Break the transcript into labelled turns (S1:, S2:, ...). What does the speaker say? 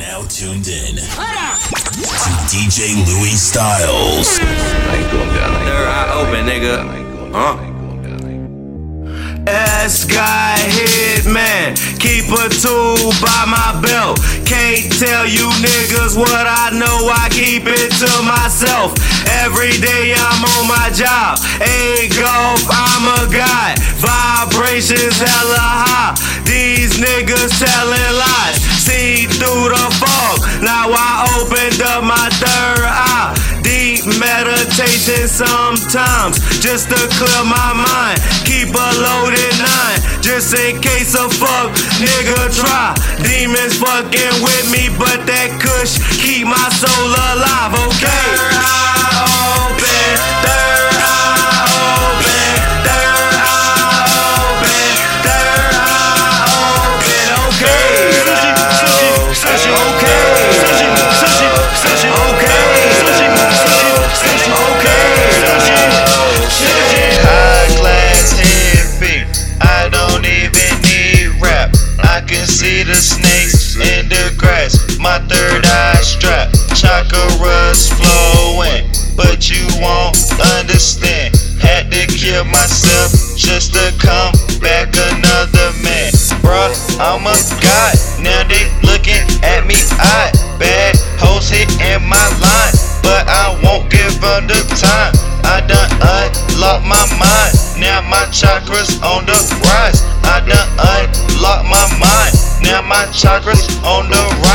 S1: now tuned in to DJ Louis Styles.
S2: I ain't going down. I ain't
S3: Third eye
S2: I
S3: open, nigga.
S2: going I ain't going down,
S3: Huh?
S2: I ain't going down, I ain't-
S4: S guy hit man, keep a tool by my belt. Can't tell you niggas what I know, I keep it to myself. Every day I'm on my job. A.Goff, I'm a guy. Vibrations hella high. These niggas telling lies. Now I opened up my third eye. Deep meditation sometimes just to clear my mind. Keep a loaded nine just in case a fuck nigga try. Demons fucking with me, but that kush keep my soul alive. Okay.
S5: In the grass. My third eye strap. Chakras flowing, but you won't understand. Had to kill myself just to come back another man. Bruh, I'm a god. Now they looking at me odd. Bad hoes hitting my line, but I won't give them the time. I done unlocked my mind. Now my chakras on the rise. I done unlocked my mind. Chakras on the rise.